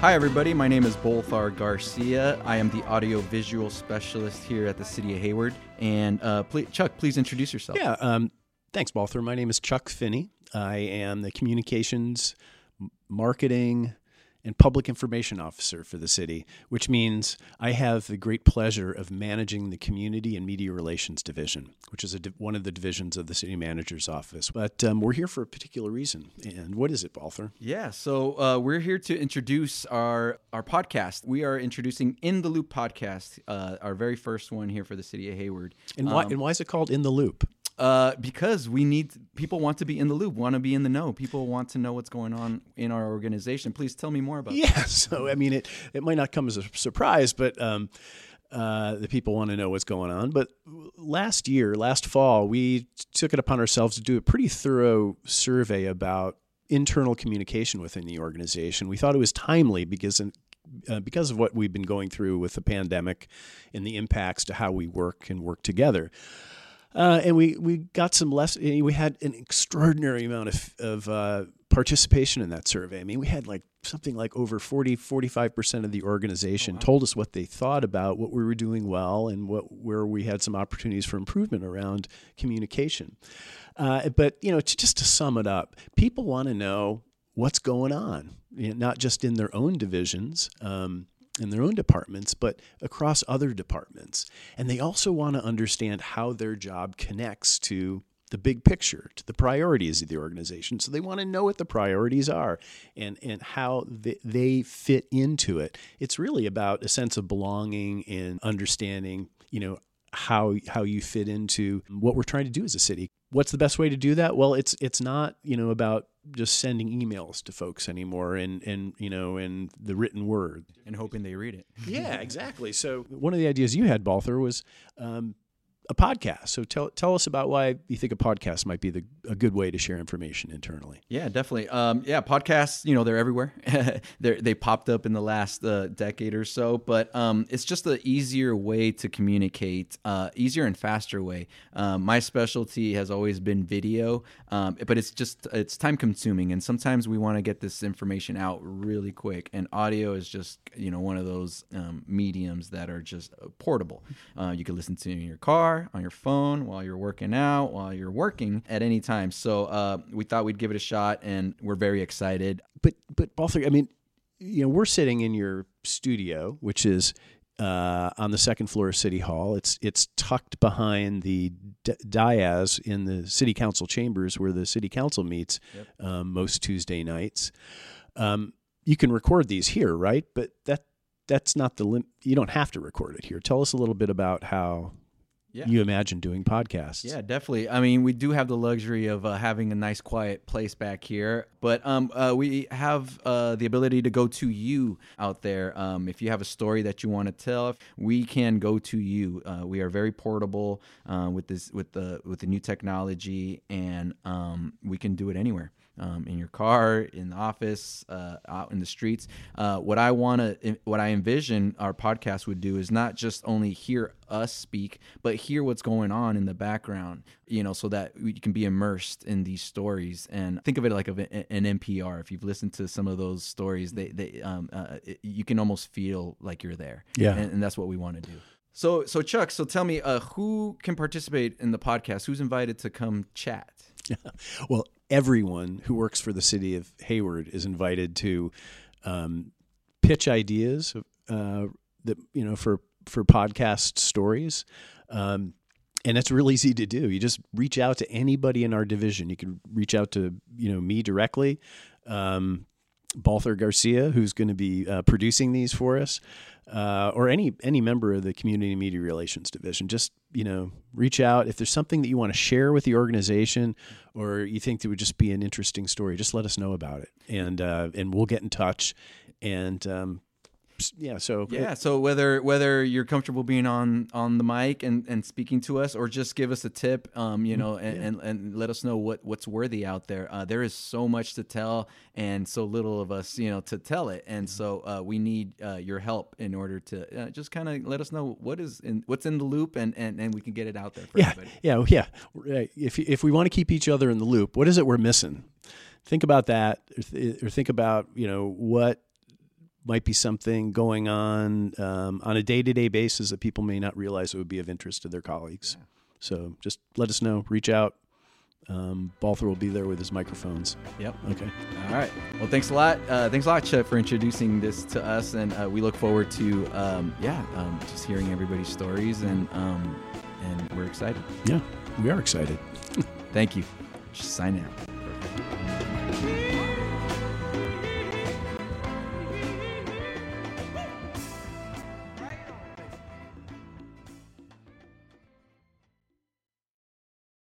Hi, everybody. My name is Bolthar Garcia. I am the audiovisual specialist here at the City of Hayward. And uh, ple Chuck, please introduce yourself. Yeah, um, thanks, Bolthar. My name is Chuck Finney. I am the communications, m- marketing, and public information officer for the city, which means I have the great pleasure of managing the community and media relations division, which is a one of the divisions of the city manager's office. But um, we're here for a particular reason. And what is it, Balther? Yeah, so uh, we're here to introduce our our podcast. We are introducing In the Loop podcast, uh, our very first one here for the City of Hayward. And why, Um, and why is it called In the Loop? Uh, because we need people want to be in the loop, want to be in the know. People want to know what's going on in our organization. Please tell me more about. that. Yeah, so I mean, it it might not come as a surprise, but um, uh, the people want to know what's going on. But last year, last fall, we took it upon ourselves to do a pretty thorough survey about internal communication within the organization. We thought it was timely because. uh, because of what we've been going through with the pandemic and the impacts to how we work and work together, uh, and we, we got some less, we had an extraordinary amount of, of uh, participation in that survey. I mean, we had like something like over 40, 45% of the organization told us what they thought about what we were doing well and what, where we had some opportunities for improvement around communication. Uh, but, you know, to, just to sum it up, people want to know what's going on, you know, not just in their own divisions. Um, in their own departments, but across other departments. And they also want to understand how their job connects to the big picture, to the priorities of the organization. So they want to know what the priorities are and, and how they, they fit into it. It's really about a sense of belonging and understanding, you know, how how you fit into what we're trying to do as a city. What's the best way to do that? Well, it's it's not, you know, about just sending emails to folks anymore and and you know and the written word And hoping they read it. yeah, exactly. So one of the ideas you had, Balther, was um, a podcast. So tell tell us about why you think a podcast might be the, a good way to share information internally. Yeah, definitely. Um, yeah, podcasts, you know, they're everywhere. they they popped up in the last uh, decade or so, but um, it's just an easier way to communicate, uh, easier and faster way. Um, my specialty has always been video, um, but it's just it's time consuming, and sometimes we want to get this information out really quick. And audio is just you know one of those um, mediums that are just uh, portable. Uh, you can listen to in your car, on your phone, while you're working out, while you're working, at any time. So uh, we thought we'd give it a shot, and we're very excited. But but Balther, I mean, you know, we're sitting in your studio, which is uh, on the second floor of City Hall. It's it's tucked behind the d- dais in the City Council chambers where the City Council meets um, most Tuesday nights. Um, you can record these here, right? But that that's not the lim- you don't have to record it here. Tell us a little bit about how Yeah. you imagine doing podcasts. Yeah, definitely. I mean, we do have the luxury of uh, having a nice, quiet place back here, but um, uh, we have uh, the ability to go to you out there. Um, if you have a story that you want to tell, we can go to you. Uh, we are very portable uh, with this, with the with the new technology, and um, we can do it anywhere. Um, in your car, in the office, uh, out in the streets. Uh, what I want to, what I envision our podcast would do is not just only hear us speak, but hear what's going on in the background, you know, so that we can be immersed in these stories and think of it like a- an NPR. If you've listened to some of those stories, they, they, um, uh, it- you can almost feel like you're there. Yeah. And, and that's what we want to do. So, so Chuck, so tell me, uh, who can participate in the podcast? Who's invited to come chat? Yeah. Well, everyone who works for the city of Hayward is invited to um, pitch ideas uh, that you know for for podcast stories. Um, and it's real easy to do. You just reach out to anybody in our division. You can reach out to you know me directly, um, Balther Garcia, who's going to be uh, producing these for us, uh, or any any member of the community media relations division. Just you know, reach out if there's something that you want to share with the organization, or you think that would just be an interesting story. Just let us know about it, and uh, and we'll get in touch. And um, yeah. So Yeah, so whether whether you're comfortable being on on the mic and, and speaking to us, or just give us a tip, um, you know, and, and, and let us know what what's worthy out there. Uh, there is so much to tell, and so little of us, you know, to tell it, and so uh, we need uh, your help in order to uh, just kind of let us know what is in what's in the loop, and, and and we can get it out there for yeah, everybody. yeah, yeah. If if we want to keep each other in the loop, what is it we're missing? Think about that, or, th- or think about you know what might be something going on um, on a day to day basis that people may not realize it would be of interest to their colleagues. So just let us know. Reach out. Um, Balther will be there with his microphones. Yep. Okay. All right. Well, thanks a lot. Uh, thanks a lot, Chet, for introducing this to us, and uh, we look forward to, um, yeah, um, just hearing everybody's stories, and um, and we're excited. Yeah, we are excited. Thank you. Just sign out.